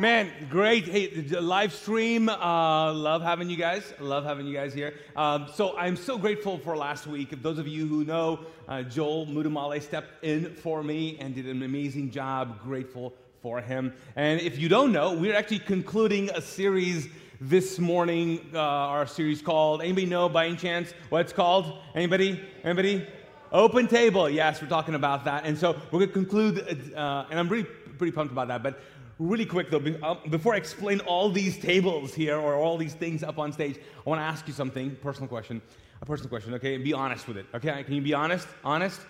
Man, great. Hey, live stream. Uh, love having you guys. Love having you guys here. Um, so I'm so grateful for last week. If those of you who know, uh, Joel Mudumale stepped in for me and did an amazing job. Grateful for him. And if you don't know, we're actually concluding a series this morning. Uh, our series called. Anybody know by any chance what it's called? Anybody? Anybody? Open table. Yes, we're talking about that. And so we're going to conclude, uh, and I'm really pretty pumped about that. But Really quick though, um, before I explain all these tables here or all these things up on stage, I want to ask you something, personal question, a personal question, okay? Be honest with it, okay? Can you be honest? Honest?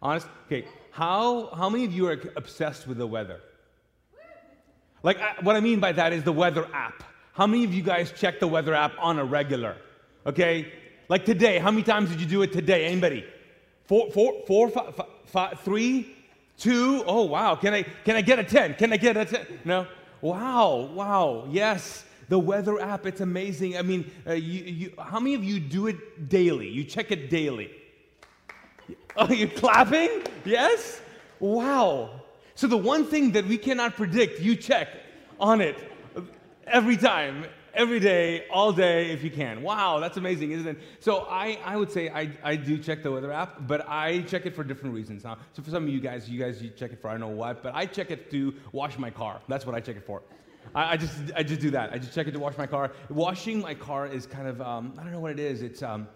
Honest? Okay. How, how many of you are obsessed with the weather? Like, what I mean by that is the weather app. How many of you guys check the weather app on a regular? Okay? Like today, how many times did you do it today? Anybody? Four, four, four, five, five, three, Two? Oh, wow. Can I, can I get a 10? Can I get a 10? No? Wow, wow. Yes. The weather app, it's amazing. I mean, uh, you, you, how many of you do it daily? You check it daily. Oh, you're clapping? Yes? Wow. So, the one thing that we cannot predict, you check on it every time every day, all day, if you can. Wow, that's amazing, isn't it? So I, I would say I, I do check the weather app, but I check it for different reasons. Huh? So for some of you guys, you guys you check it for I don't know what, but I check it to wash my car. That's what I check it for. I, I just I just do that. I just check it to wash my car. Washing my car is kind of um, I don't know what it is. It's um,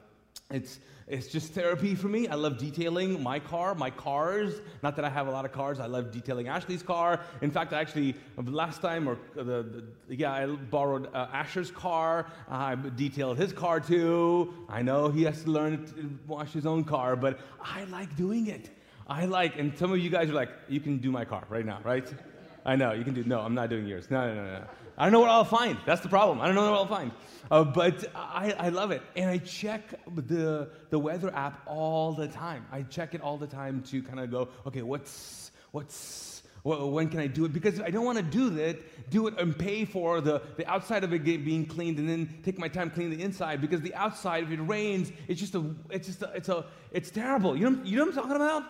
it's it's just therapy for me. I love detailing my car, my cars. Not that I have a lot of cars. I love detailing Ashley's car. In fact, I actually last time or the, the yeah, I borrowed uh, Asher's car. I detailed his car too. I know he has to learn to wash his own car, but I like doing it. I like, and some of you guys are like, you can do my car right now, right? I know you can do. No, I'm not doing yours. No, no, no, no. I don't know what I'll find. That's the problem. I don't know what I'll find. Uh, but I, I love it. And I check the, the weather app all the time. I check it all the time to kind of go, okay, what's, what's, when can I do it? Because I don't want to do that, do it and pay for the, the outside of it being cleaned and then take my time cleaning the inside. Because the outside, if it rains, it's just a, it's just a, it's a, it's terrible. You know, you know what I'm talking about?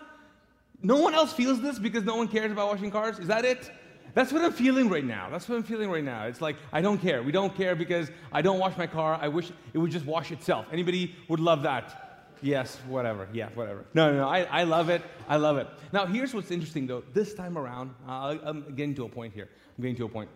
No one else feels this because no one cares about washing cars? Is that it? That's what I'm feeling right now. That's what I'm feeling right now. It's like I don't care. We don't care because I don't wash my car. I wish it would just wash itself. Anybody would love that? Yes, whatever. Yeah, whatever. No, no, no. I, I love it. I love it. Now, here's what's interesting though. This time around, uh, I'm getting to a point here. I'm getting to a point.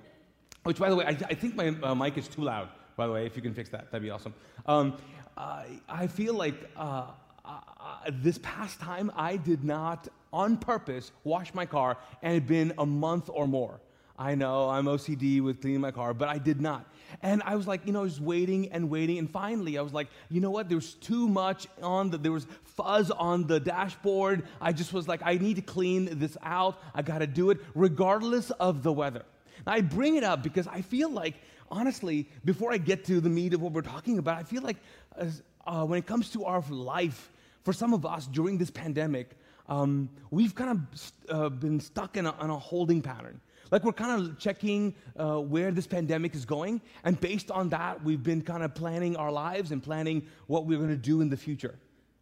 Which, by the way, I, I think my uh, mic is too loud. By the way, if you can fix that, that'd be awesome. Um, I, I feel like uh, uh, this past time I did not on purpose wash my car, and it had been a month or more. I know I'm OCD with cleaning my car, but I did not. And I was like, you know, I was waiting and waiting. And finally, I was like, you know what? There was too much on the, there was fuzz on the dashboard. I just was like, I need to clean this out. I got to do it regardless of the weather. Now, I bring it up because I feel like, honestly, before I get to the meat of what we're talking about, I feel like uh, when it comes to our life, for some of us during this pandemic, um, we've kind of uh, been stuck in a, in a, holding pattern. Like we're kind of checking uh, where this pandemic is going, and based on that, we've been kind of planning our lives and planning what we're going to do in the future.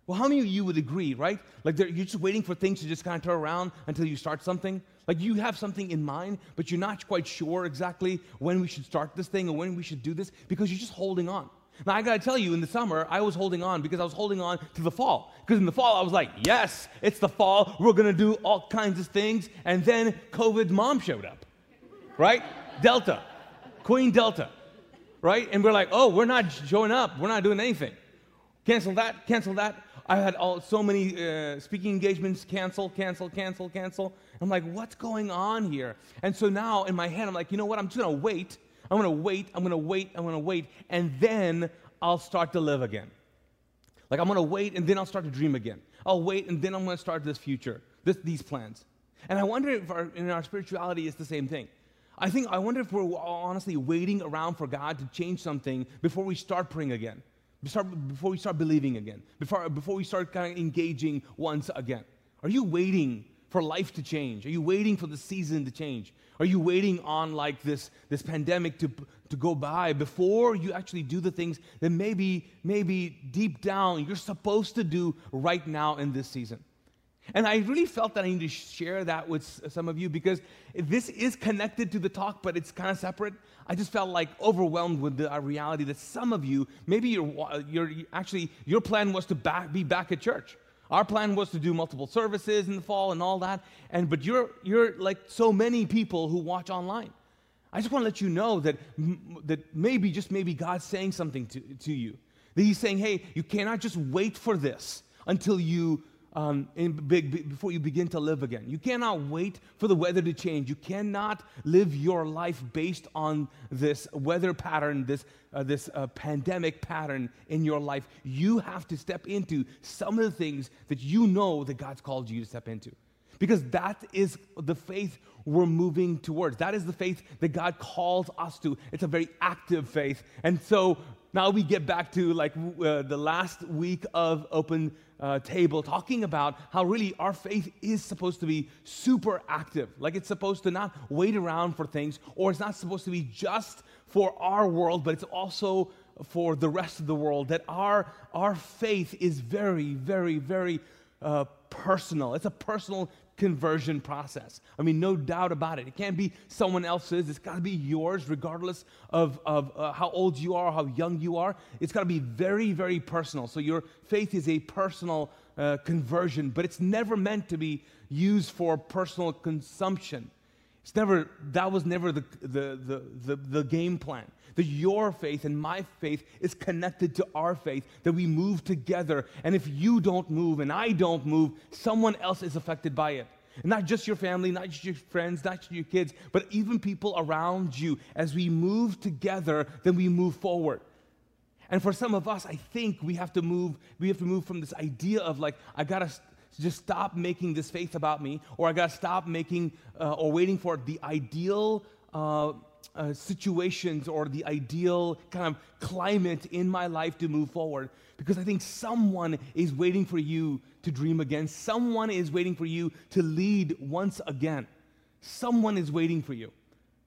Well, how many of you would agree, right? Like you're just waiting for things to just kind of turn around until you start something? Like you have something in mind, but you're not quite sure exactly when we should start this thing or when we should do this because you're just holding on. Now, I gotta tell you, in the summer, I was holding on because I was holding on to the fall. Because in the fall, I was like, yes, it's the fall. We're gonna do all kinds of things. And then COVID mom showed up, right? Delta. Queen Delta, right? And we're like, oh, we're not showing up. We're not doing anything. Cancel that, cancel that. I had all, so many uh, speaking engagements cancel, cancel, cancel, cancel. I'm like, what's going on here? And so now in my head, I'm like, you know what? I'm just to wait. I'm going to wait. I'm going to wait. I'm going to wait. And then I'll start to live again. Like, I'm going to wait and then I'll start to dream again. I'll wait and then I'm going to start this future, this, these plans. And I wonder if our, in our spirituality it's the same thing. I think, I wonder if we're honestly waiting around for God to change something before we start praying again, before we start believing again, before, before we start kind of engaging once again. Are you waiting for life to change? Are you waiting for the season to change? Are you waiting on like this, this pandemic to, to go by before you actually do the things that maybe, maybe deep down you're supposed to do right now in this season? And I really felt that I need to share that with some of you because this is connected to the talk, but it's kind of separate. I just felt like overwhelmed with the uh, reality that some of you, maybe you're, you're actually, your plan was to back, be back at church. Our plan was to do multiple services in the fall and all that. And but you're you're like so many people who watch online. I just want to let you know that that maybe just maybe God's saying something to, to you. That He's saying, hey, you cannot just wait for this until you um, before you begin to live again. You cannot wait for the weather to change. You cannot live your life based on this weather pattern, this, uh, this uh, pandemic pattern in your life. You have to step into some of the things that you know that God's called you to step into. Because that is the faith we're moving towards. That is the faith that God calls us to. It's a very active faith. And so now we get back to like uh, the last week of open uh, table talking about how really our faith is supposed to be super active. Like it's supposed to not wait around for things or it's not supposed to be just for our world but it's also for the rest of the world that our our faith is very very very uh, personal. It's a personal conversion process. I mean, no doubt about it. It can't be someone else's. It's got to be yours, regardless of, of uh, how old you are, how young you are. It's got to be very, very personal. So your faith is a personal uh, conversion, but it's never meant to be used for personal consumption. It's never, that was never the, the, the, the, the game plan that your faith and my faith is connected to our faith, that we move together. And if you don't move and I don't move, someone else is affected by it. And not just your family, not just your friends, not just your kids, but even people around you. As we move together, then we move forward. And for some of us, I think we have to move, we have to move from this idea of like, I gotta just stop making this faith about me, or I gotta stop making uh, or waiting for the ideal uh, uh, situations or the ideal kind of climate in my life to move forward because I think someone is waiting for you to dream again. Someone is waiting for you to lead once again. Someone is waiting for you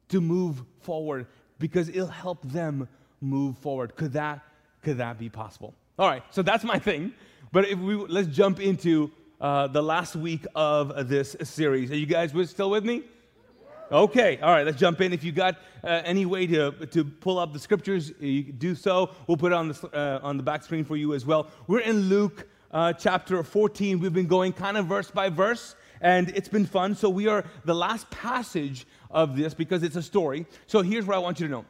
to move forward because it'll help them move forward. Could that, could that be possible? All right, so that's my thing. But if we let's jump into uh, the last week of this series. Are you guys still with me? Okay, all right, let's jump in. If you got uh, any way to, to pull up the scriptures, you do so. We'll put it on the, uh, on the back screen for you as well. We're in Luke uh, chapter 14. We've been going kind of verse by verse, and it's been fun. So we are the last passage of this because it's a story. So here's what I want you to know.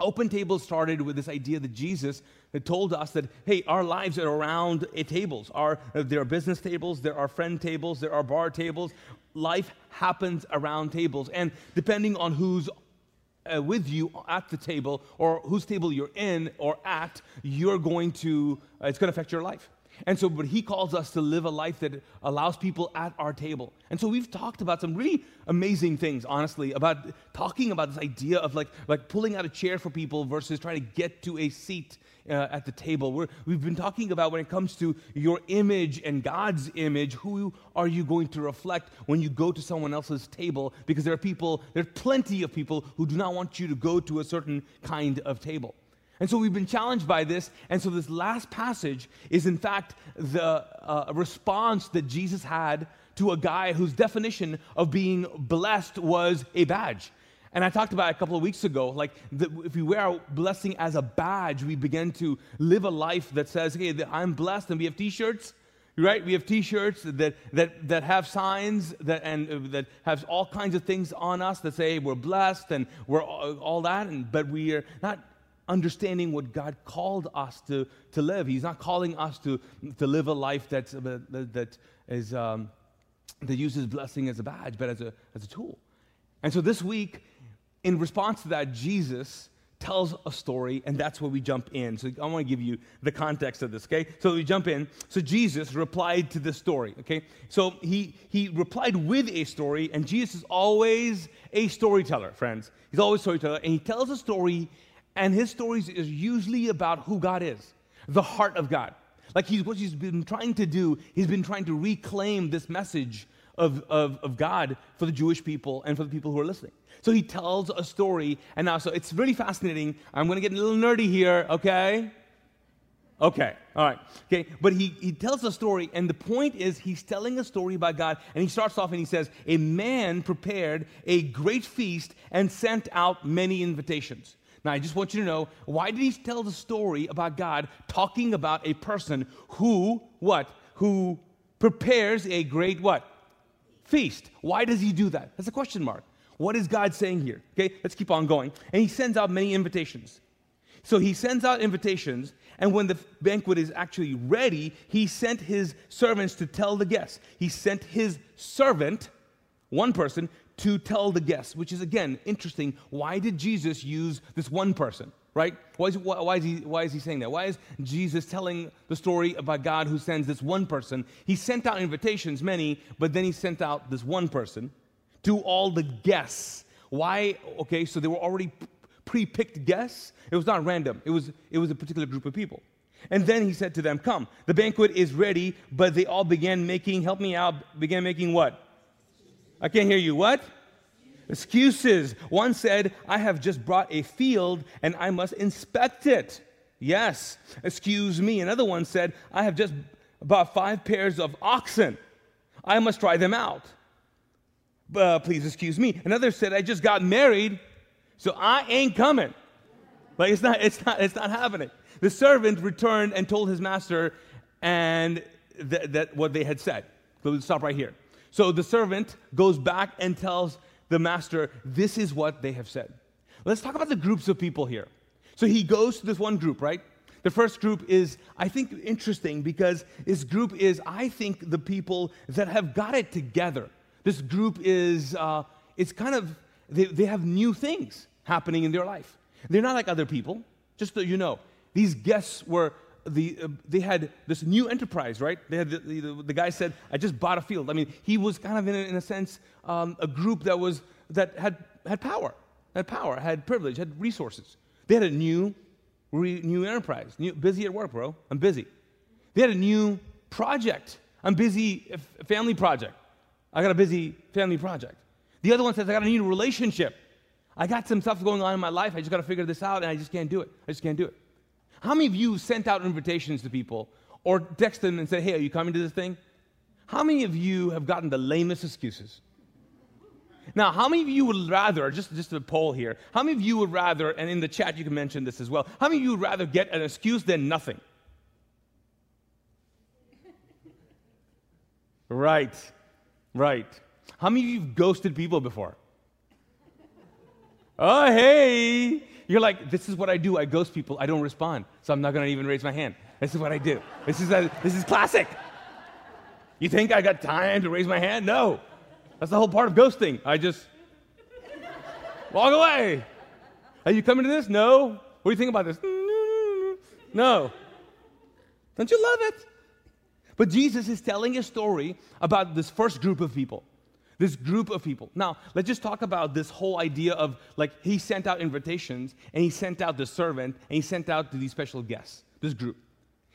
Open Table started with this idea that Jesus had told us that, hey, our lives are around tables. Our, there are business tables, there are friend tables, there are bar tables. Life happens around tables. And depending on who's uh, with you at the table or whose table you're in or at, you're going to, uh, it's going to affect your life. And so, but he calls us to live a life that allows people at our table. And so we've talked about some really amazing things, honestly, about talking about this idea of like, like pulling out a chair for people versus trying to get to a seat uh, at the table. we we've been talking about when it comes to your image and God's image, who are you going to reflect when you go to someone else's table? Because there are people, there are plenty of people who do not want you to go to a certain kind of table. And so we've been challenged by this. And so this last passage is, in fact, the uh, response that Jesus had to a guy whose definition of being blessed was a badge. And I talked about a couple of weeks ago, like the, if we wear our blessing as a badge, we begin to live a life that says, "Okay, I'm blessed," and we have T-shirts. right? We have T-shirts that that that have signs that and uh, that have all kinds of things on us that say we're blessed and we're all, all that, and but we are not understanding what God called us to to live. He's not calling us to to live a life that's uh, that is um, that uses blessing as a badge, but as a as a tool. And so this week, in response to that, Jesus tells a story, and that's where we jump in. So I want to give you the context of this, okay? So we jump in. So Jesus replied to this story, okay? So he, he replied with a story, and Jesus is always a storyteller, friends. He's always a storyteller, and he tells a story, and his stories is usually about who God is, the heart of God. Like he's, what he's been trying to do, he's been trying to reclaim this message of, of, of God for the Jewish people and for the people who are listening. So he tells a story, and now, so it's really fascinating. I'm going to get a little nerdy here, okay? Okay, all right. Okay, but he, he tells a story, and the point is he's telling a story about God, and he starts off and he says, A man prepared a great feast and sent out many invitations. Now, I just want you to know why did he tell the story about God talking about a person who, what? Who prepares a great what? Feast. Why does he do that? That's a question mark. What is God saying here? Okay, let's keep on going. And he sends out many invitations. So he sends out invitations, and when the banquet is actually ready, he sent his servants to tell the guests. He sent his servant, one person, to tell the guests, which is again interesting. Why did Jesus use this one person? Right? Why is, why, why, is he, why is he saying that? Why is Jesus telling the story about God who sends this one person? He sent out invitations, many, but then he sent out this one person to all the guests. Why? Okay, so they were already pre picked guests. It was not random, it was, it was a particular group of people. And then he said to them, Come, the banquet is ready, but they all began making, help me out, began making what? I can't hear you. What? Excuses. One said, I have just brought a field and I must inspect it. Yes, excuse me. Another one said, I have just bought five pairs of oxen. I must try them out uh, please excuse me. Another said, I just got married, so I ain't coming. Like it's not, it's not, it's not happening. The servant returned and told his master and th- that what they had said. So let's stop right here. So the servant goes back and tells the master, this is what they have said. Let's talk about the groups of people here. So he goes to this one group, right? The first group is, I think, interesting because this group is, I think, the people that have got it together. This group is, uh, it's kind of, they, they have new things happening in their life. They're not like other people, just so you know. These guests were, the, uh, they had this new enterprise, right? The, the, the, guy said, I just bought a field. I mean, he was kind of, in a, in a sense, um, a group that, was, that had, had power, had power, had privilege, had resources. They had a new, re, new enterprise, new, busy at work, bro. I'm busy. They had a new project. I'm busy, family project. I got a busy family project. The other one says, I got a new relationship. I got some stuff going on in my life. I just got to figure this out, and I just can't do it. I just can't do it. How many of you sent out invitations to people or text them and said, Hey, are you coming to this thing? How many of you have gotten the lamest excuses? Now, how many of you would rather, just, just a poll here, how many of you would rather, and in the chat you can mention this as well, how many of you would rather get an excuse than nothing? right. Right. How many of you have ghosted people before? oh, hey. You're like, this is what I do. I ghost people. I don't respond. So I'm not going to even raise my hand. This is what I do. This is, a, this is classic. You think I got time to raise my hand? No. That's the whole part of ghosting. I just walk away. Are you coming to this? No. What do you think about this? No. Don't you love it? But Jesus is telling a story about this first group of people. This group of people. Now, let's just talk about this whole idea of like he sent out invitations and he sent out the servant and he sent out to these special guests, this group.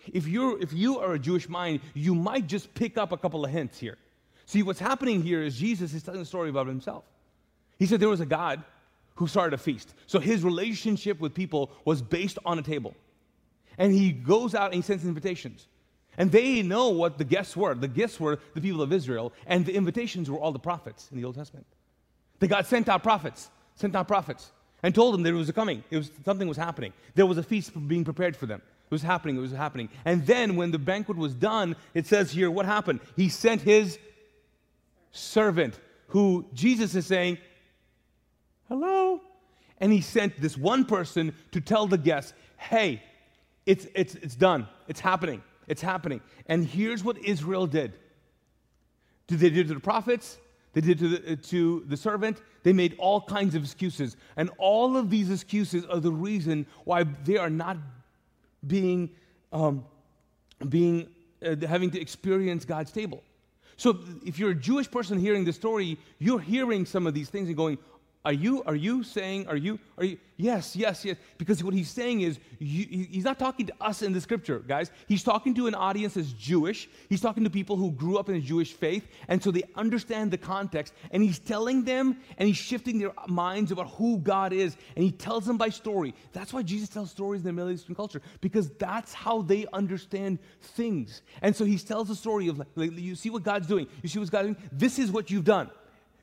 If you're if you are a Jewish mind, you might just pick up a couple of hints here. See, what's happening here is Jesus is telling a story about himself. He said there was a God who started a feast. So his relationship with people was based on a table. And he goes out and he sends invitations. And they know what the guests were. The guests were the people of Israel, and the invitations were all the prophets in the Old Testament. They got sent out prophets, sent out prophets, and told them there was a coming. It was something was happening. There was a feast being prepared for them. It was happening, it was happening. And then when the banquet was done, it says here what happened? He sent his servant, who Jesus is saying, Hello. And he sent this one person to tell the guests, Hey, it's, it's, it's done. It's happening. It's happening. And here's what Israel did. Did they do to the prophets? They did to the, to the servant. They made all kinds of excuses. And all of these excuses are the reason why they are not being, um, being uh, having to experience God's table. So if you're a Jewish person hearing the story, you're hearing some of these things and going, are you, are you saying, are you, are you, yes, yes, yes. Because what he's saying is, you, he's not talking to us in the scripture, guys. He's talking to an audience that's Jewish. He's talking to people who grew up in a Jewish faith, and so they understand the context. And he's telling them, and he's shifting their minds about who God is, and he tells them by story. That's why Jesus tells stories in the Middle Eastern culture, because that's how they understand things. And so he tells a story of, like, like you see what God's doing. You see what God's doing? This is what you've done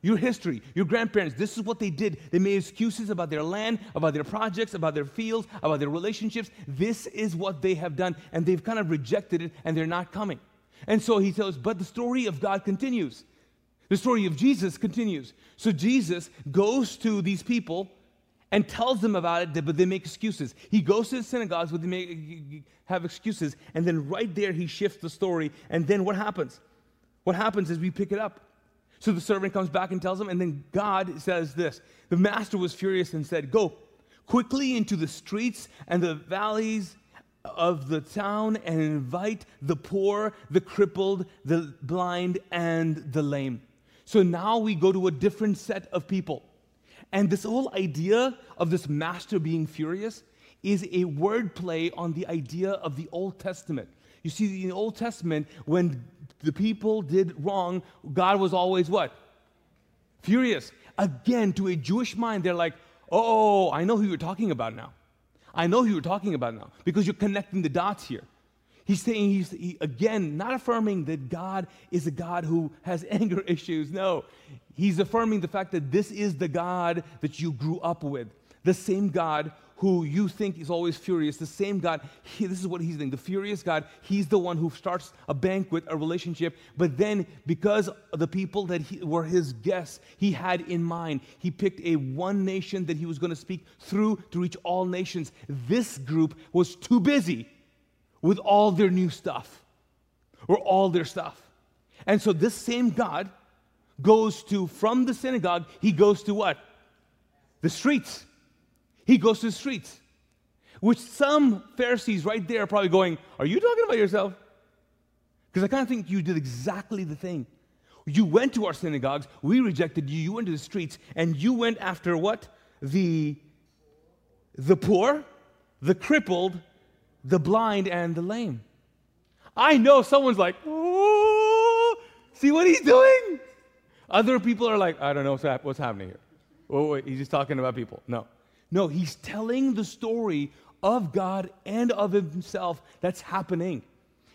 your history, your grandparents, this is what they did. They made excuses about their land, about their projects, about their fields, about their relationships. This is what they have done, and they've kind of rejected it, and they're not coming. And so he tells, but the story of God continues. The story of Jesus continues. So Jesus goes to these people and tells them about it, but they make excuses. He goes to the synagogues, but they make, have excuses, and then right there he shifts the story. And then what happens? What happens is we pick it up. So the servant comes back and tells him, and then God says this The master was furious and said, Go quickly into the streets and the valleys of the town and invite the poor, the crippled, the blind, and the lame. So now we go to a different set of people. And this whole idea of this master being furious is a wordplay on the idea of the Old Testament. You see, in the Old Testament, when the people did wrong, God was always what? Furious. Again, to a Jewish mind, they're like, oh, I know who you're talking about now. I know who you're talking about now because you're connecting the dots here. He's saying, he's he, again, not affirming that God is a God who has anger issues. No, he's affirming the fact that this is the God that you grew up with, the same God who you think is always furious, the same God, he, this is what he's doing. The furious God, he's the one who starts a banquet, a relationship, but then because the people that he, were his guests, he had in mind, he picked a one nation that he was going to speak through to reach all nations. This group was too busy with all their new stuff or all their stuff. And so this same God goes to, from the synagogue, he goes to what? The streets. He goes to the streets, which some Pharisees right there are probably going, Are you talking about yourself? Because I kind of think you did exactly the thing. You went to our synagogues, we rejected you, you went to the streets, and you went after what? The, the poor, the crippled, the blind, and the lame. I know someone's like, oh, see what he's doing? Other people are like, I don't know what's happening here. Wait, he's just talking about people. No. No, he's telling the story of God and of himself that's happening.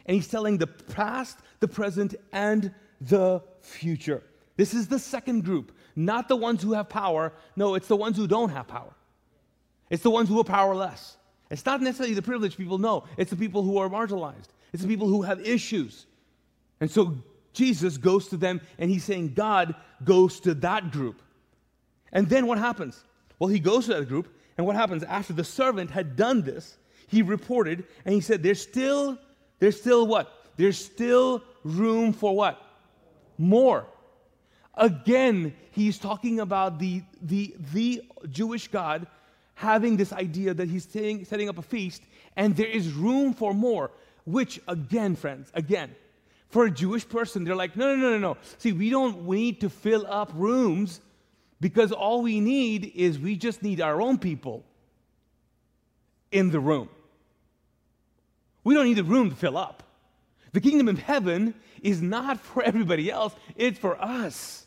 And he's telling the past, the present, and the future. This is the second group, not the ones who have power. No, it's the ones who don't have power. It's the ones who are powerless. It's not necessarily the privileged people, no. It's the people who are marginalized. It's the people who have issues. And so Jesus goes to them and he's saying God goes to that group. And then what happens? Well, he goes to that group, and what happens after the servant had done this? He reported, and he said, There's still, there's still what? There's still room for what? More. Again, he's talking about the, the, the Jewish God having this idea that he's setting, setting up a feast, and there is room for more. Which, again, friends, again, for a Jewish person, they're like, no, no, no, no, no. See, we don't we need to fill up rooms because all we need is we just need our own people in the room. We don't need the room to fill up. The kingdom of heaven is not for everybody else, it's for us.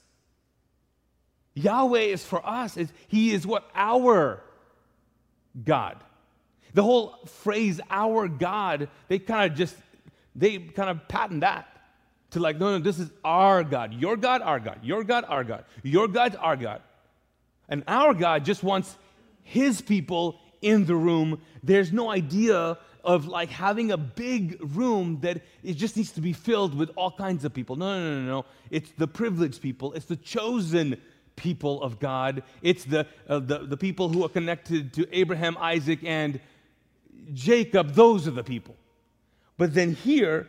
Yahweh is for us. It's, he is what? Our God. The whole phrase, our God, they kind of just, they kind of patent that to like, no, no, this is our God. Your God, our God. Your God, our God. Your God's our God. And our God just wants his people in the room. There's no idea of like having a big room that it just needs to be filled with all kinds of people. No, no, no, no. It's the privileged people, it's the chosen people of God, it's the, uh, the, the people who are connected to Abraham, Isaac, and Jacob. Those are the people. But then here,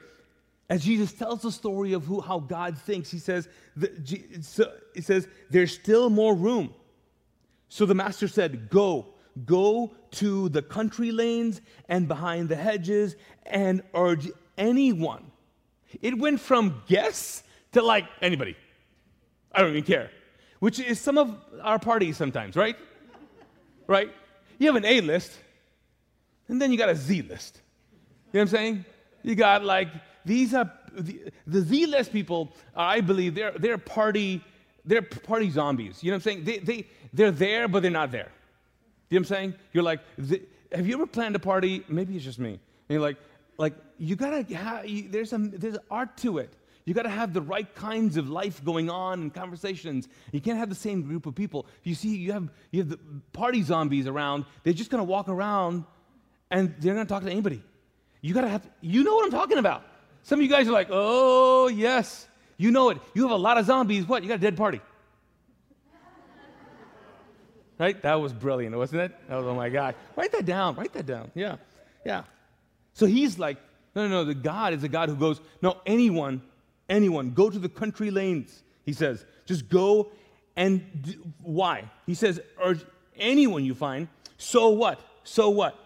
as Jesus tells the story of who, how God thinks, he says, the, he says, there's still more room. So the master said, Go, go to the country lanes and behind the hedges and urge anyone. It went from guests to like anybody. I don't even care. Which is some of our parties sometimes, right? right? You have an A list, and then you got a Z list. You know what I'm saying? You got like, these are, the, the Z list people, uh, I believe, they're, they're party, they're party zombies. You know what I'm saying? They, they, they're there, but they're not there. You know what I'm saying? You're like, have you ever planned a party? Maybe it's just me. And you're like, like you gotta have, you, there's there's art to it. You got to have the right kinds of life going on and conversations. You can't have the same group of people. You see, you have you have the party zombies around. They're just going to walk around, and they're going to talk to anybody. You got to have. You know what I'm talking about. Some of you guys are like, oh yes, you know it. You have a lot of zombies. What? You got a dead party. Right? That was brilliant, wasn't it? Was, oh my God. Write that down. Write that down. Yeah. Yeah. So he's like, no, no, no. The God is a God who goes, no, anyone, anyone, go to the country lanes, he says. Just go and do, why? He says, urge anyone you find. So what? So what?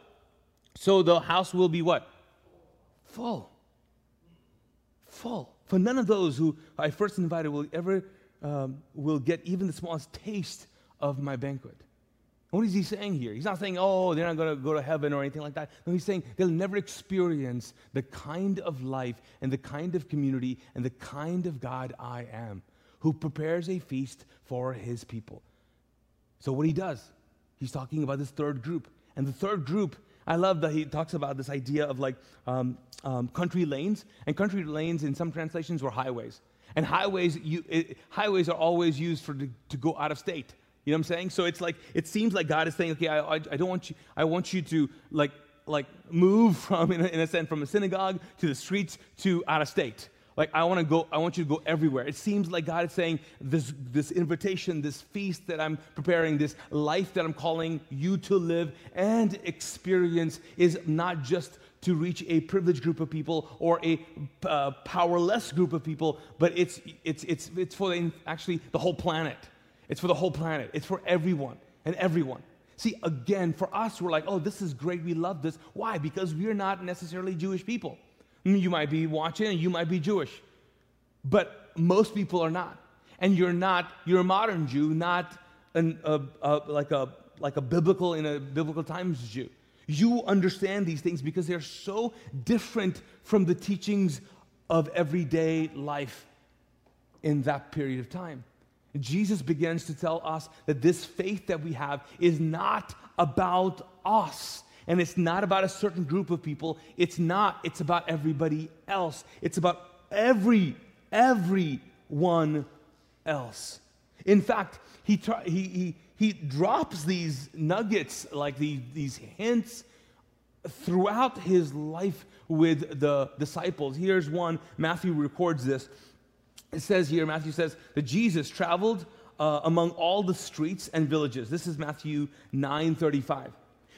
So the house will be what? Full. Full. For none of those who I first invited will ever um, will get even the smallest taste of my banquet. What is he saying here? He's not saying, oh, they're not going to go to heaven or anything like that. No, he's saying they'll never experience the kind of life and the kind of community and the kind of God I am, who prepares a feast for his people. So, what he does, he's talking about this third group. And the third group, I love that he talks about this idea of like um, um, country lanes. And country lanes in some translations were highways. And highways, you, it, highways are always used for to, to go out of state. You know what I'm saying? So it's like it seems like God is saying, okay, I, I, I don't want you, I want you to like like move from in a, in a sense from a synagogue to the streets to out of state. Like I want to go, I want you to go everywhere. It seems like God is saying this this invitation, this feast that I'm preparing, this life that I'm calling you to live and experience is not just to reach a privileged group of people or a uh, powerless group of people, but it's it's it's it's for the, actually the whole planet. It's for the whole planet, it's for everyone and everyone. See, again, for us, we're like, oh, this is great. We love this. Why? Because we're not necessarily Jewish people. Mm, you might be watching and you might be Jewish, but most people are not. And you're not, you're a modern Jew, not an, a, a, like, a, like a biblical, in a biblical times Jew. You understand these things because they're so different from the teachings of everyday life in that period of time. Jesus begins to tell us that this faith that we have is not about us. And it's not about a certain group of people. It's not. It's about everybody else. It's about every, everyone else. In fact, he, he, he, he drops these nuggets, like the, these hints, throughout his life with the disciples. Here's one. Matthew records this it says here, Matthew says that Jesus traveled uh, among all the streets and villages. This is Matthew 9 35.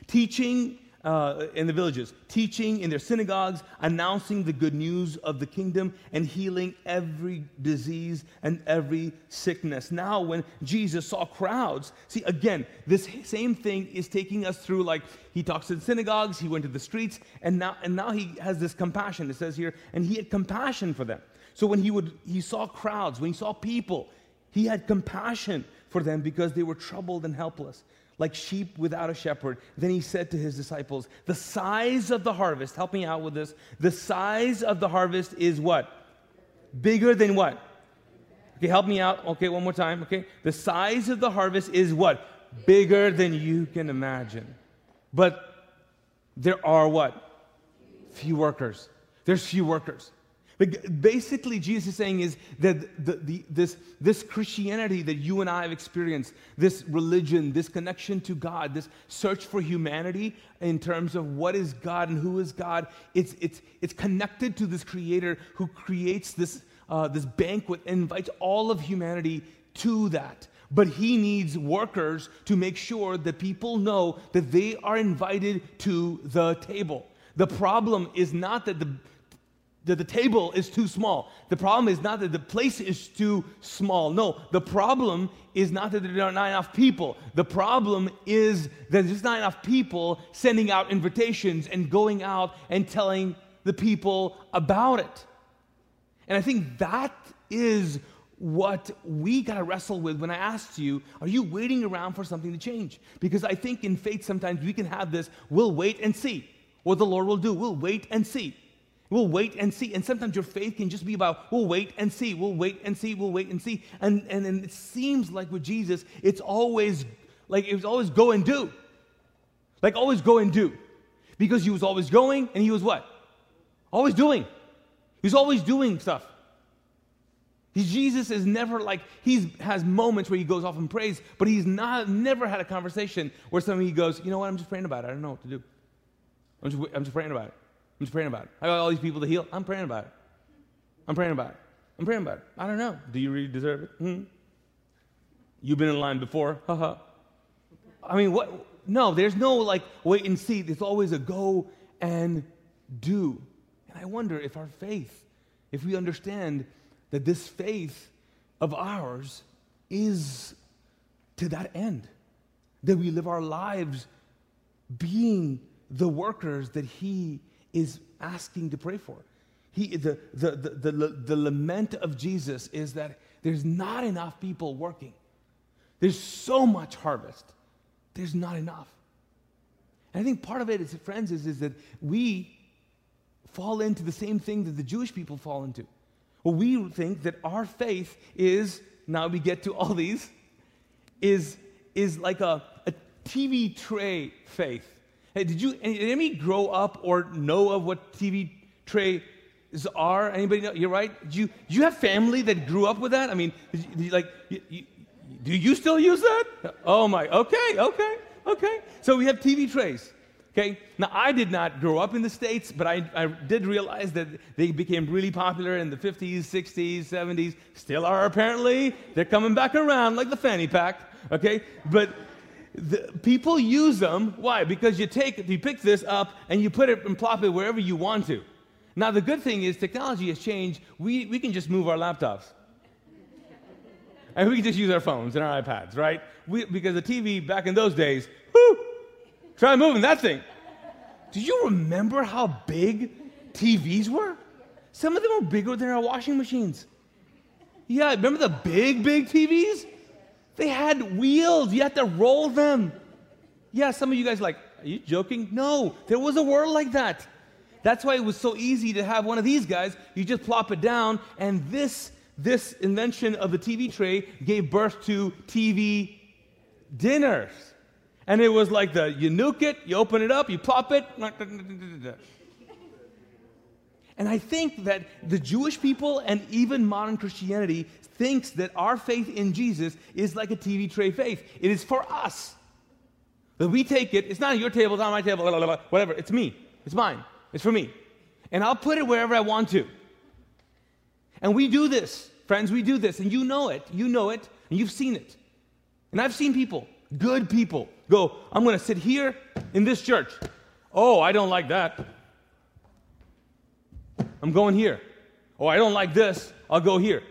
Teaching uh, in the villages, teaching in their synagogues, announcing the good news of the kingdom, and healing every disease and every sickness. Now, when Jesus saw crowds, see, again, this same thing is taking us through like he talks in synagogues, he went to the streets, and now, and now he has this compassion. It says here, and he had compassion for them. So when he would he saw crowds, when he saw people, he had compassion for them because they were troubled and helpless, like sheep without a shepherd. Then he said to his disciples, "The size of the harvest, help me out with this. The size of the harvest is what? Bigger than what? Okay, help me out. Okay, one more time. Okay. The size of the harvest is what? Bigger than you can imagine. But there are what? Few workers. There's few workers. Basically, Jesus is saying is that the, the, this, this Christianity that you and I have experienced, this religion, this connection to God, this search for humanity in terms of what is God and who is God, it's, it's, it's connected to this creator who creates this, uh, this banquet and invites all of humanity to that. But he needs workers to make sure that people know that they are invited to the table. The problem is not that the that the table is too small. The problem is not that the place is too small. No, the problem is not that there are not enough people. The problem is that there's not enough people sending out invitations and going out and telling the people about it. And I think that is what we got to wrestle with when I asked you, are you waiting around for something to change? Because I think in faith sometimes we can have this, we'll wait and see what the Lord will do. We'll wait and see. We'll wait and see. And sometimes your faith can just be about, we'll wait and see, we'll wait and see, we'll wait and see. And, and, and it seems like with Jesus, it's always like it was always go and do. Like always go and do. Because he was always going and he was what? Always doing. He's always doing stuff. Jesus is never like he has moments where he goes off and prays, but he's not never had a conversation where somebody goes, you know what, I'm just praying about it. I don't know what to do. I'm just, I'm just praying about it. I'm just praying about it. I got all these people to heal. I'm praying about it. I'm praying about it. I'm praying about it. I don't know. Do you really deserve it? Hmm? You've been in line before. Haha. I mean, what? No, there's no like wait and see. There's always a go and do. And I wonder if our faith, if we understand that this faith of ours is to that end, that we live our lives being the workers that He is asking to pray for. He, the, the, the, the, the lament of Jesus is that there's not enough people working. There's so much harvest. There's not enough. And I think part of it, is, friends, is, is that we fall into the same thing that the Jewish people fall into. Well, we think that our faith is, now we get to all these, is, is like a, a TV tray faith. Hey, did you any grow up or know of what TV trays are? Anybody know? You're right. Did you, you have family that grew up with that? I mean, did you, did you, like, do you still use that? Oh my. Okay. Okay. Okay. So we have TV trays. Okay. Now I did not grow up in the states, but I, I did realize that they became really popular in the 50s, 60s, 70s. Still are apparently. They're coming back around like the fanny pack. Okay. But the, people use them. Why? Because you take, you pick this up and you put it and plop it wherever you want to. Now, the good thing is technology has changed. We, we can just move our laptops. and we can just use our phones and our iPads, right? We, because the TV back in those days, whoo, try moving that thing. Do you remember how big TVs were? Some of them were bigger than our washing machines. Yeah, remember the big, big TVs? They had wheels. You had to roll them. Yeah, some of you guys like, are you joking? No, there was a world like that. That's why it was so easy to have one of these guys. You just plop it down, and this this invention of the TV tray gave birth to TV dinners. And it was like the you nuke it, you open it up, you plop it. And I think that the Jewish people and even modern Christianity thinks that our faith in Jesus is like a TV tray faith. It is for us. That we take it, it's not your table, it's not my table, blah, blah, blah, whatever. It's me. It's mine. It's for me. And I'll put it wherever I want to. And we do this, friends, we do this. And you know it. You know it. And you've seen it. And I've seen people, good people, go, I'm going to sit here in this church. Oh, I don't like that. I'm going here. Oh, I don't like this. I'll go here.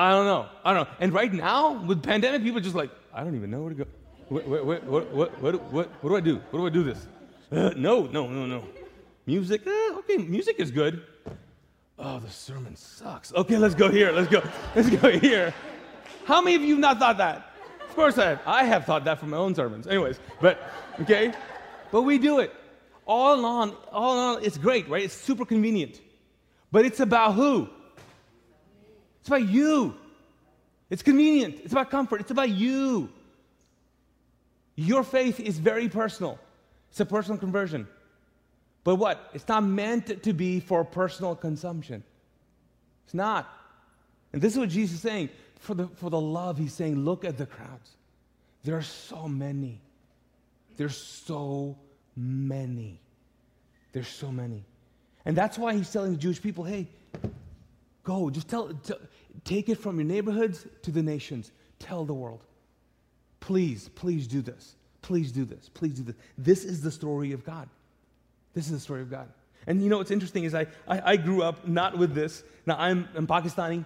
I don't know. I don't know. And right now, with pandemic, people are just like, I don't even know where to go. What, what, what, what, what, what, what, what do I do? What do I do this? Uh, no, no, no, no. Music, eh, okay, music is good. Oh, the sermon sucks. Okay, let's go here. Let's go. Let's go here. How many of you have not thought that? Of course I have. I have thought that from my own sermons. Anyways, but okay, but we do it. All in all, all in all, it's great, right? It's super convenient. But it's about who? It's about you. It's convenient. It's about comfort. It's about you. Your faith is very personal. It's a personal conversion. But what? It's not meant to be for personal consumption. It's not. And this is what Jesus is saying. For the, for the love, he's saying, look at the crowds. There are so many. There's so many. There's so many. And that's why he's telling the Jewish people, hey, go, just tell, tell take it from your neighborhoods to the nations. Tell the world. Please, please do this. Please do this. Please do this. This is the story of God. This is the story of God. And you know what's interesting is I, I, I grew up not with this. Now I'm, I'm Pakistani,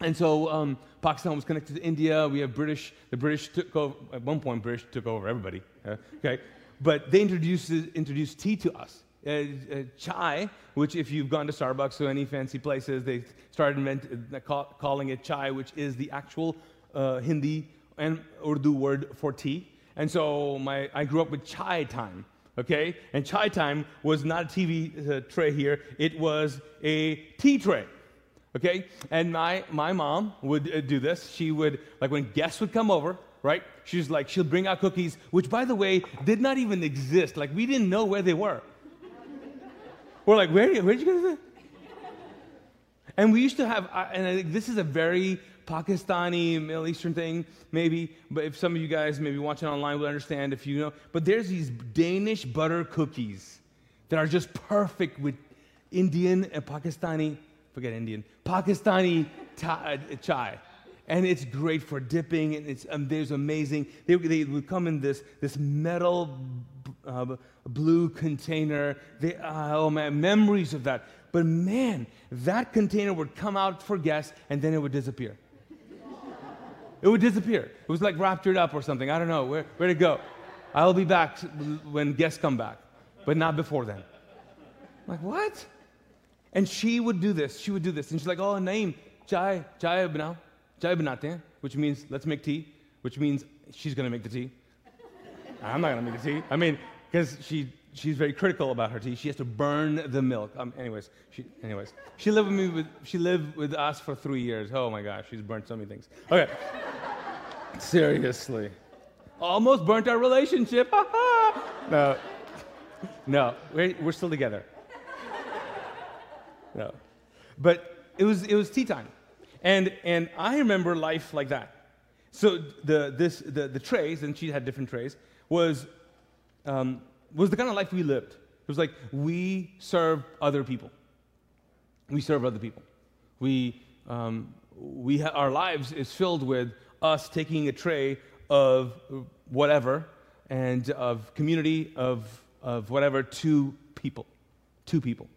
and so um, Pakistan was connected to India. We have British. The British took over at one point. British took over everybody. Uh, okay, but they introduced introduced tea to us. Uh, uh, chai, which if you've gone to Starbucks or any fancy places, they started invent, uh, call, calling it chai, which is the actual uh, Hindi and Urdu word for tea. And so my, I grew up with chai time, okay? And chai time was not a TV uh, tray here, it was a tea tray, okay? And my, my mom would uh, do this. She would, like when guests would come over, right? She's like, she'll bring out cookies, which by the way, did not even exist. Like we didn't know where they were. We're like, where, where'd you get that? And we used to have, and I think this is a very Pakistani, Middle Eastern thing, maybe. But if some of you guys maybe watching online will understand if you know. But there's these Danish butter cookies that are just perfect with Indian and Pakistani, forget Indian, Pakistani uh, chai. And it's great for dipping, and it's um, there's amazing. They, they would come in this, this metal uh, blue container. Uh, oh man, memories of that. But man, that container would come out for guests, and then it would disappear. It would disappear. It was like raptured up or something. I don't know. Where, where'd it go? I'll be back when guests come back, but not before then. I'm like, what? And she would do this. She would do this. And she's like, oh, Naeem, chai, chai banao, chai banate hain, which means let's make tea, which means she's going to make the tea. I'm not going to make the tea. I mean, because she she's very critical about her tea. She has to burn the milk. Um, anyways, she, anyways, she lived with me. With, she lived with us for three years. Oh my gosh, she's burnt so many things. Okay, seriously, almost burnt our relationship. no, no, we're, we're still together. No, but it was it was tea time, and and I remember life like that. So the this the the trays, and she had different trays, was um, was the kind of life we lived. It was like we serve other people. We serve other people. We, um, we ha- our lives is filled with us taking a tray of whatever and of community, of, of whatever to people. To people.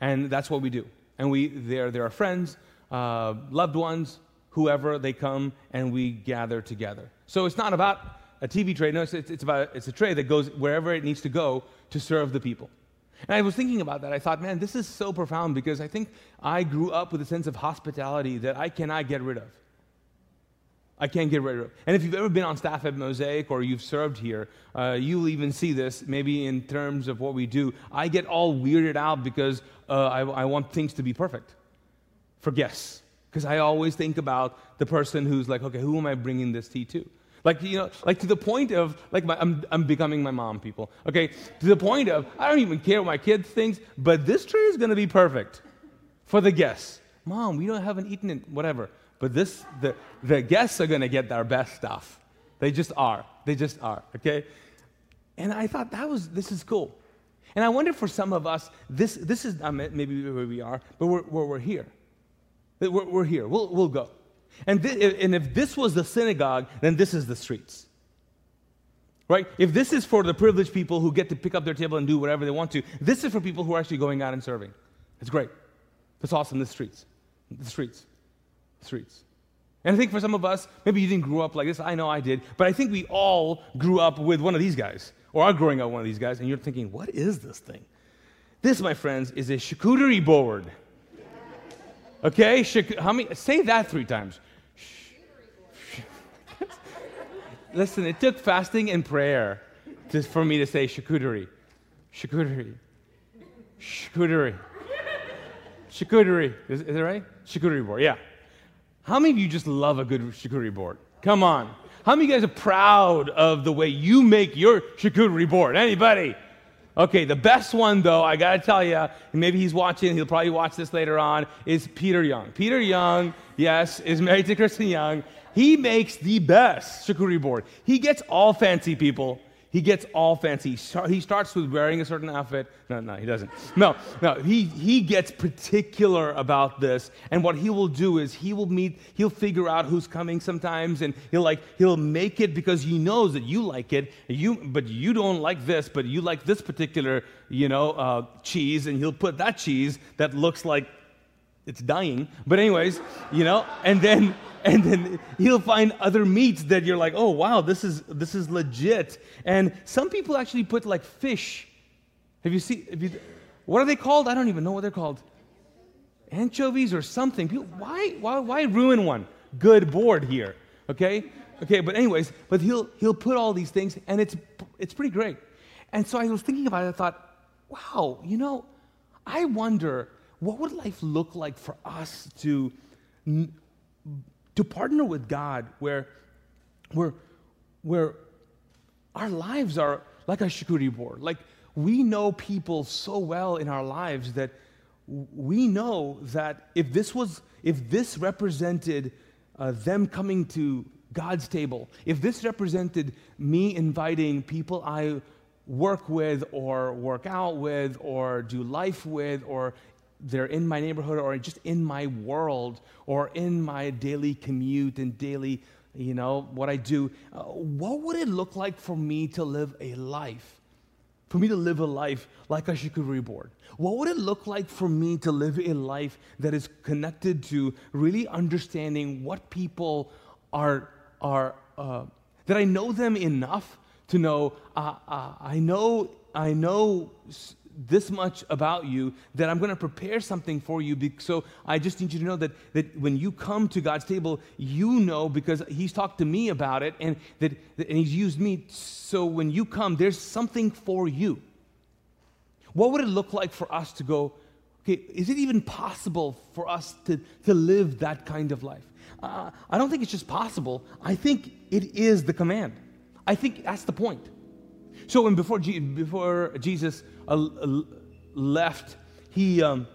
And that's what we do. And we, they're, they're our friends, uh, loved ones, whoever, they come and we gather together. So it's not about a TV tray. No, it's, it's, about, it's a tray that goes wherever it needs to go to serve the people. And I was thinking about that. I thought, man, this is so profound because I think I grew up with a sense of hospitality that I cannot get rid of. I can't get rid of. And if you've ever been on staff at Mosaic or you've served here, uh, you'll even see this maybe in terms of what we do. I get all weirded out because uh, I, I want things to be perfect for guests. Because I always think about the person who's like, okay, who am I bringing this tea to? Like, you know, like to the point of, like, my, I'm, I'm becoming my mom, people. Okay? To the point of, I don't even care what my kids thinks, but this tree is going to be perfect for the guests. Mom, we don't haven't eaten it, whatever. But this, the, the guests are going to get their best stuff. They just are. They just are, okay? And I thought that was, this is cool. And I wonder for some of us, this, this is maybe where we are, but we're, we're, we're here. We're, we're here. We'll, we'll go. And, th- and if this was the synagogue, then this is the streets. Right? If this is for the privileged people who get to pick up their table and do whatever they want to, this is for people who are actually going out and serving. It's great. It's awesome. The streets. The streets. The streets. And I think for some of us, maybe you didn't grow up like this. I know I did. But I think we all grew up with one of these guys, or are growing up one of these guys, and you're thinking, what is this thing? This, my friends, is a charcuterie board. Okay? How many? Say that three times. Listen, it took fasting and prayer just for me to say charcuterie. Charcuterie. Charcuterie. Charcuterie. Is, is it right? Charcuterie board, yeah. How many of you just love a good charcuterie board? Come on. How many of you guys are proud of the way you make your charcuterie board? Anybody? Okay, the best one though, I gotta tell you, maybe he's watching, he'll probably watch this later on, is Peter Young. Peter Young, yes, is married to Kristen Young. He makes the best charcuterie board. He gets all fancy people. He gets all fancy. He starts with wearing a certain outfit. No, no, he doesn't. No, no, he, he gets particular about this. And what he will do is he will meet, he'll figure out who's coming sometimes, and he'll like, he'll make it because he knows that you like it, you, but you don't like this, but you like this particular, you know, uh, cheese, and he'll put that cheese that looks like it's dying. But anyways, you know, and then and then he'll find other meats that you're like, oh wow, this is this is legit. And some people actually put like fish. Have you seen? Have you, what are they called? I don't even know what they're called. Anchovies or something. People, why, why, why ruin one good board here? Okay, okay. But anyways, but he'll he'll put all these things, and it's it's pretty great. And so I was thinking about it. I thought, wow, you know, I wonder what would life look like for us to to partner with God where, where, where our lives are like a charcuterie board. Like we know people so well in our lives that we know that if this was, if this represented uh, them coming to God's table, if this represented me inviting people I work with or work out with or do life with or they're in my neighborhood or just in my world or in my daily commute and daily, you know, what I do, uh, what would it look like for me to live a life? For me to live a life like a charcuterie board? What would it look like for me to live a life that is connected to really understanding what people are, are uh, that I know them enough to know, uh, uh I know, I know this much about you that I'm going to prepare something for you. So I just need you to know that, that when you come to God's table, you know because He's talked to me about it and, that, and He's used me. So when you come, there's something for you. What would it look like for us to go, okay, is it even possible for us to, to live that kind of life? Uh, I don't think it's just possible. I think it is the command. I think that's the point. So when before, before Jesus uh, left, he, um,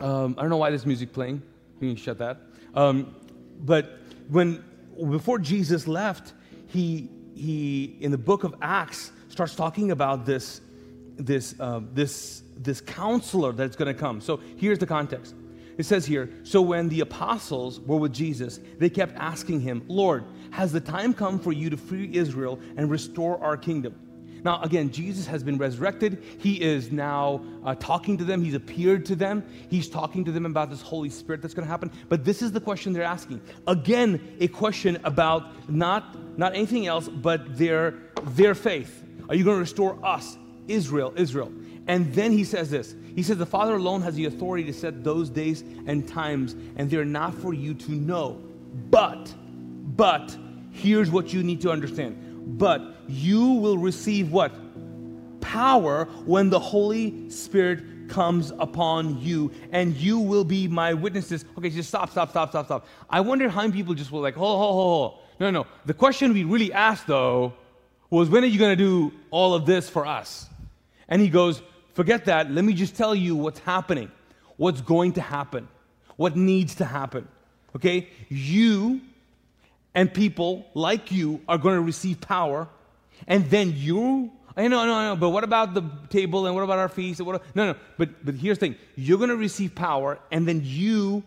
um, I don't know why this music playing. Can You shut that. Um, but when, before Jesus left, he, he, in the book of Acts, starts talking about this, this, uh, this, this counselor that's going to come. So here's the context. It says here, so when the apostles were with Jesus, they kept asking him, Lord, has the time come for you to free Israel and restore our kingdom? Now, again, Jesus has been resurrected. He is now uh, talking to them. He's appeared to them. He's talking to them about this Holy Spirit that's going to happen. But this is the question they're asking. Again, a question about not, not anything else but their, their faith. Are you going to restore us, Israel, Israel? And then he says this He says, The Father alone has the authority to set those days and times, and they're not for you to know. But, but, here's what you need to understand but you will receive what? Power when the Holy Spirit comes upon you, and you will be my witnesses. Okay, just stop, stop, stop, stop, stop. I wonder how many people just were like, ho, ho, ho, hold. No, no. The question we really asked, though, was when are you going to do all of this for us? And he goes, forget that. Let me just tell you what's happening, what's going to happen, what needs to happen. Okay? You and people like you are going to receive power, and then you. I know, I know, but what about the table and what about our feast? What, no, no, but, but here's the thing you're going to receive power, and then you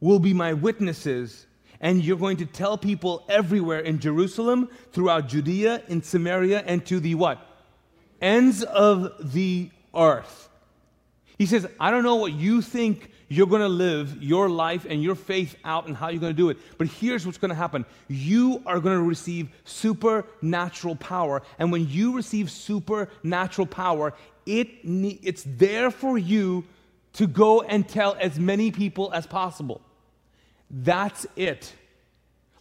will be my witnesses, and you're going to tell people everywhere in Jerusalem, throughout Judea, in Samaria, and to the what? Ends of the earth. He says, I don't know what you think you're going to live your life and your faith out and how you're going to do it. But here's what's going to happen you are going to receive supernatural power. And when you receive supernatural power, it, it's there for you to go and tell as many people as possible. That's it.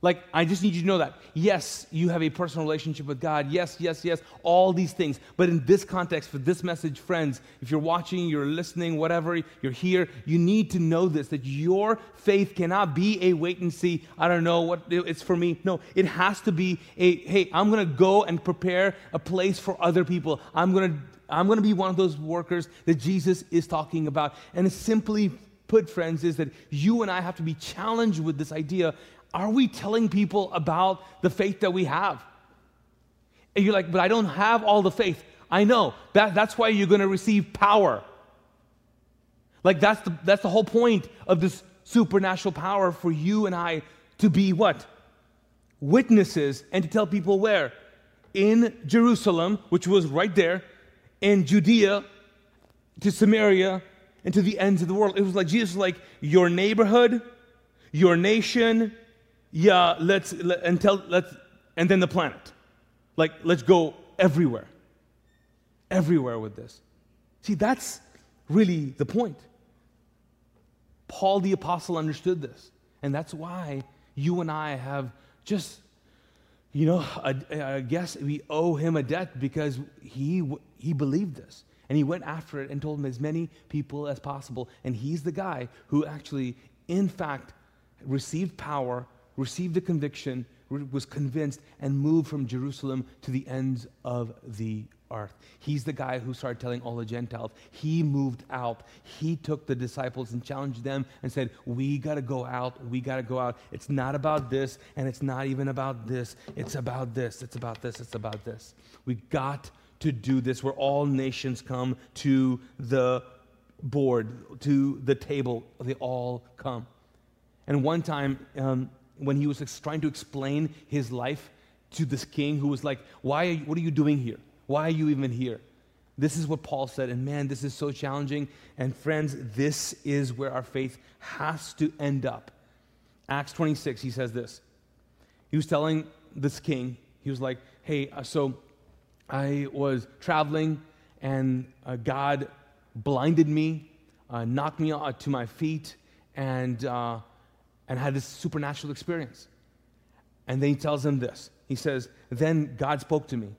Like, I just need you to know that. Yes, you have a personal relationship with God. Yes, yes, yes, all these things. But in this context, for this message, friends, if you're watching, you're listening, whatever, you're here, you need to know this that your faith cannot be a wait and see. I don't know what it's for me. No, it has to be a hey, I'm going to go and prepare a place for other people. I'm going to I'm going to be one of those workers that Jesus is talking about. And simply put, friends, is that you and I have to be challenged with this idea are we telling people about the faith that we have? And you're like, but I don't have all the faith. I know. That, that's why you're going to receive power. Like, that's the, that's the whole point of this supernatural power for you and I to be what? Witnesses and to tell people where? In Jerusalem, which was right there, in Judea, to Samaria, and to the ends of the world. It was like Jesus was like, your neighborhood, your nation, yeah, let's let, until let's and then the planet. Like let's go everywhere. Everywhere with this. See, that's really the point. Paul the apostle understood this, and that's why you and I have just you know, I, I guess we owe him a debt because he he believed this and he went after it and told him as many people as possible. And he's the guy who actually, in fact, received power received the conviction, was convinced, and moved from Jerusalem to the ends of the earth. He's the guy who started telling all the Gentiles. He moved out. He took the disciples and challenged them and said, We got to go out. We got to go out. It's not about this, and it's not even about this. It's about this. It's about this. It's about this. We got to do this where all nations come to the board, to the table. They all come. And one time, um, when he was trying to explain his life to this king who was like, Why are you, what are you doing here? Why are you even here? This is what Paul said, and man, this is so challenging. And friends, this is where our faith has to end up. Acts 26, he says this. He was telling this king, he was like, Hey, uh, so I was traveling, and uh, God blinded me, uh, knocked me to my feet, and uh, and had this supernatural experience. And then he tells him this. He says, Then God spoke to me.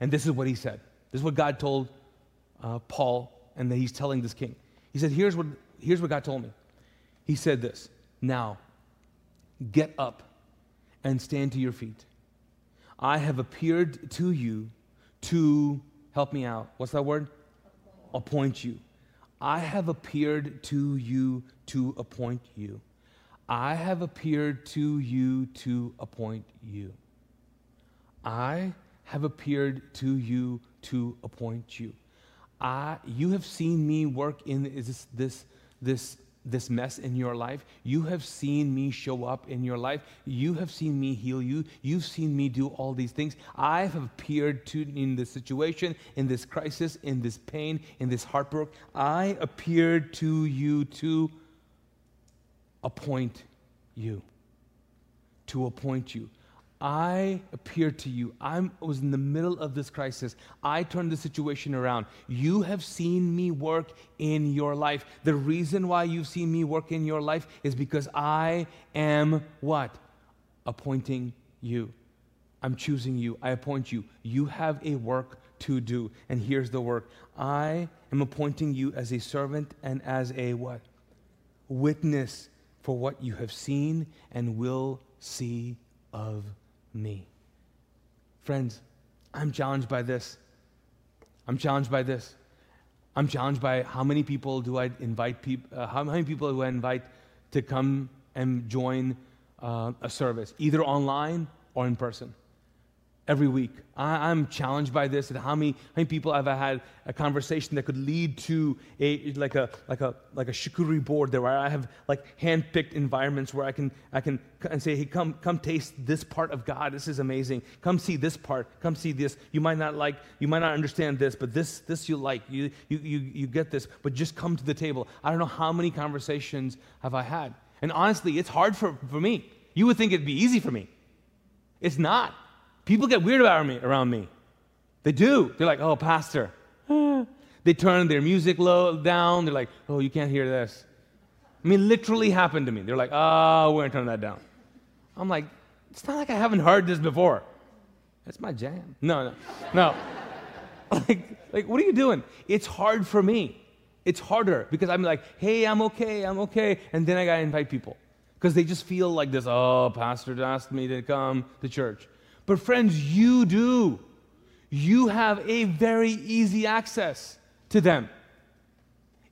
And this is what he said. This is what God told uh, Paul, and then he's telling this king. He said, here's what, here's what God told me. He said this Now, get up and stand to your feet. I have appeared to you to help me out. What's that word? Appoint you. I have appeared to you to appoint you. I have appeared to you to appoint you. I have appeared to you to appoint you. I, you have seen me work in this, this, this, this mess in your life. You have seen me show up in your life. You have seen me heal you. You've seen me do all these things. I have appeared to in this situation, in this crisis, in this pain, in this heartbreak. I appeared to you to appoint you. To appoint you. I appeared to you. I was in the middle of this crisis. I turned the situation around. You have seen me work in your life. The reason why you've seen me work in your life is because I am what? Appointing you. I'm choosing you. I appoint you. You have a work to do. And here's the work I am appointing you as a servant and as a what? Witness for what you have seen and will see of me. Friends, I'm challenged by this. I'm challenged by this. I'm challenged by how many people do I invite people, uh, how many people do I invite to come and join uh, a service, either online or in person every week. I, am challenged by this and how many, how many people have I had a conversation that could lead to a like a like a like a charcuterie board there where I have like hand-picked environments where I can I can and say, hey, come come taste this part of God. This is amazing. Come see this part. Come see this. You might not like, you might not understand this, but this this you like. You you you, you get this, but just come to the table. I don't know how many conversations have I had. And honestly, it's hard for, for me. You would think it'd be easy for me. It's not. People get weird about me, around me. They do. They're like, oh, pastor. They turn their music low down. They're like, oh, you can't hear this. I mean, literally happened to me. They're like, oh, we're to turn that down. I'm like, it's not like I haven't heard this before. That's my jam. No, no, no. like, like, what are you doing? It's hard for me. It's harder because I'm like, hey, I'm okay, I'm okay. And then I got to invite people because they just feel like this, oh, pastor asked me to come to church. But friends, you do. You have a very easy access to them.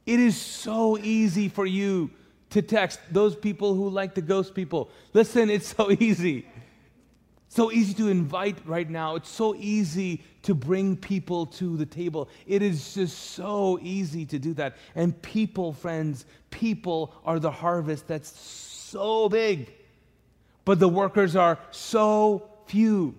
It is so easy for you to text those people who like to ghost people. Listen, it's so easy. So easy to invite right now. It's so easy to bring people to the table. It is just so easy to do that. And people, friends, people are the harvest that's so big, but the workers are so few.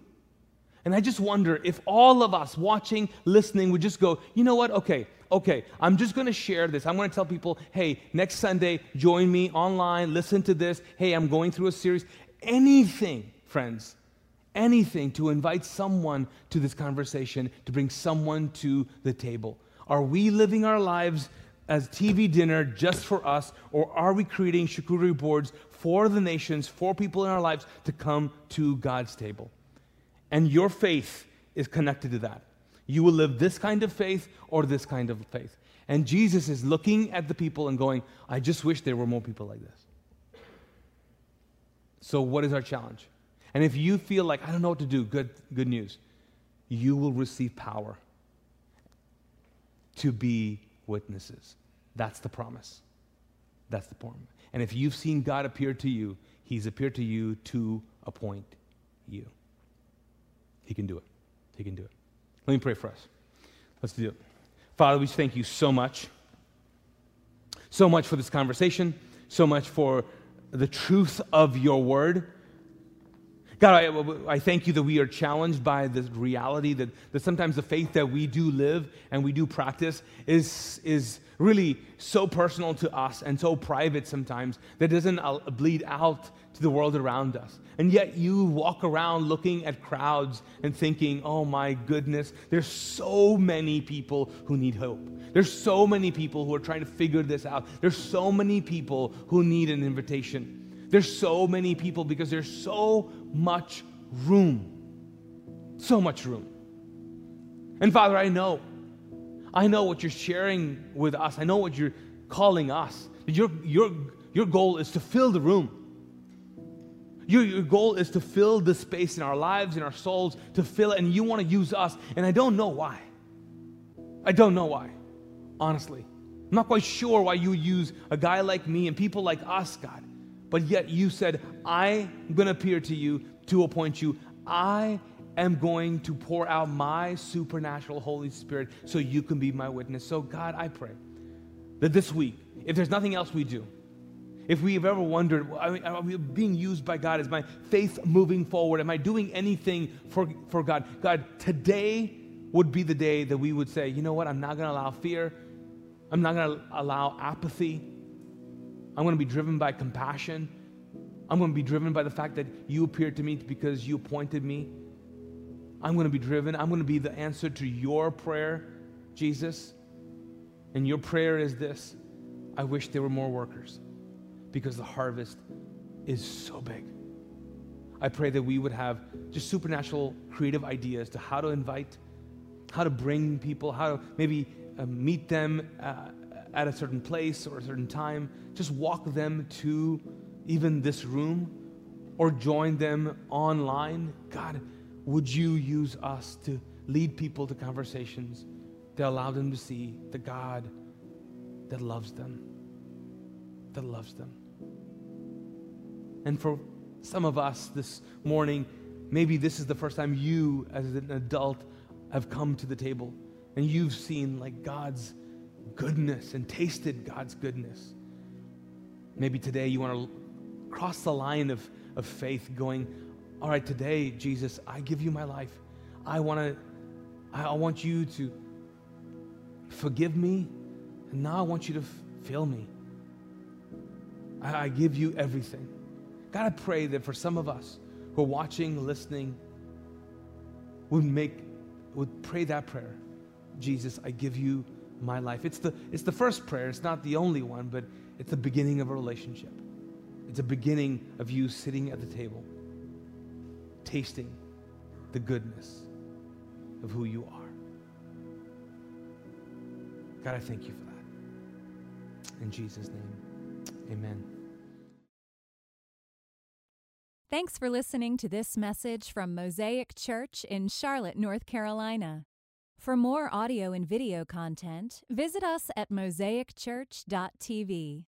And I just wonder if all of us watching, listening would just go, you know what? Okay, okay, I'm just going to share this. I'm going to tell people, hey, next Sunday, join me online, listen to this. Hey, I'm going through a series. Anything, friends, anything to invite someone to this conversation, to bring someone to the table. Are we living our lives as TV dinner just for us, or are we creating charcuterie boards for the nations, for people in our lives to come to God's table? And your faith is connected to that. You will live this kind of faith or this kind of faith. And Jesus is looking at the people and going, I just wish there were more people like this. So, what is our challenge? And if you feel like, I don't know what to do, good, good news. You will receive power to be witnesses. That's the promise. That's the promise. And if you've seen God appear to you, He's appeared to you to appoint you. He can do it. He can do it. Let me pray for us. Let's do it. Father, we thank you so much. So much for this conversation, so much for the truth of your word. God, I, I, thank you that we are challenged by the reality that, that sometimes the faith that we do live and we do practice is, is really so personal to us and so private sometimes that doesn't uh, bleed out to the world around us. And yet you walk around looking at crowds and thinking, oh my goodness, there's so many people who need hope. There's so many people who are trying to figure this out. There's so many people who need an invitation. There's so many people because there's so much room. So much room. And Father, I know I know what you're sharing with us. I know what you're calling us. Your, your, your goal is to fill the room. Your, your goal is to fill the space in our lives, in our souls, to fill it, and you want to use us. And I don't know why. I don't know why, honestly. I'm not quite sure why you use a guy like me and people like us, God. But yet you said, I'm going to appear to you to appoint you. I am going to pour out my supernatural Holy Spirit so you can be my witness. So, God, I pray that this week, if there's nothing else we do, if we've ever wondered, I mean, being used by God? Is my faith moving forward? Am I doing anything for, for God? God, today would be the day that we would say, you know what? I'm not going to allow fear. I'm not going to allow apathy. I'm going to be driven by compassion. I'm going to be driven by the fact that you appeared to me because you appointed me I'm going to be driven. I'm going to be the answer to your prayer, Jesus. And your prayer is this I wish there were more workers because the harvest is so big. I pray that we would have just supernatural creative ideas to how to invite, how to bring people, how to maybe uh, meet them uh, at a certain place or a certain time. Just walk them to even this room or join them online. God, would you use us to lead people to conversations that allow them to see the God that loves them, that loves them. And for some of us this morning, maybe this is the first time you, as an adult, have come to the table and you've seen like God's goodness and tasted God's goodness. Maybe today you want to cross the line of, of faith going, all right, today, Jesus, I give you my life. I want to, I want you to forgive me, and now I want you to fill me. I, I give you everything. God, I pray that for some of us who are watching, listening, would make, would pray that prayer. Jesus, I give you my life. It's the, it's the first prayer. It's not the only one, but it's the beginning of a relationship. It's a beginning of you sitting at the table. tasting the goodness of who you are. God, I thank you for that. In Jesus' name, amen. Thanks for listening to this message from Mosaic Church in Charlotte, North Carolina. For more audio and video content, visit us at mosaicchurch.tv.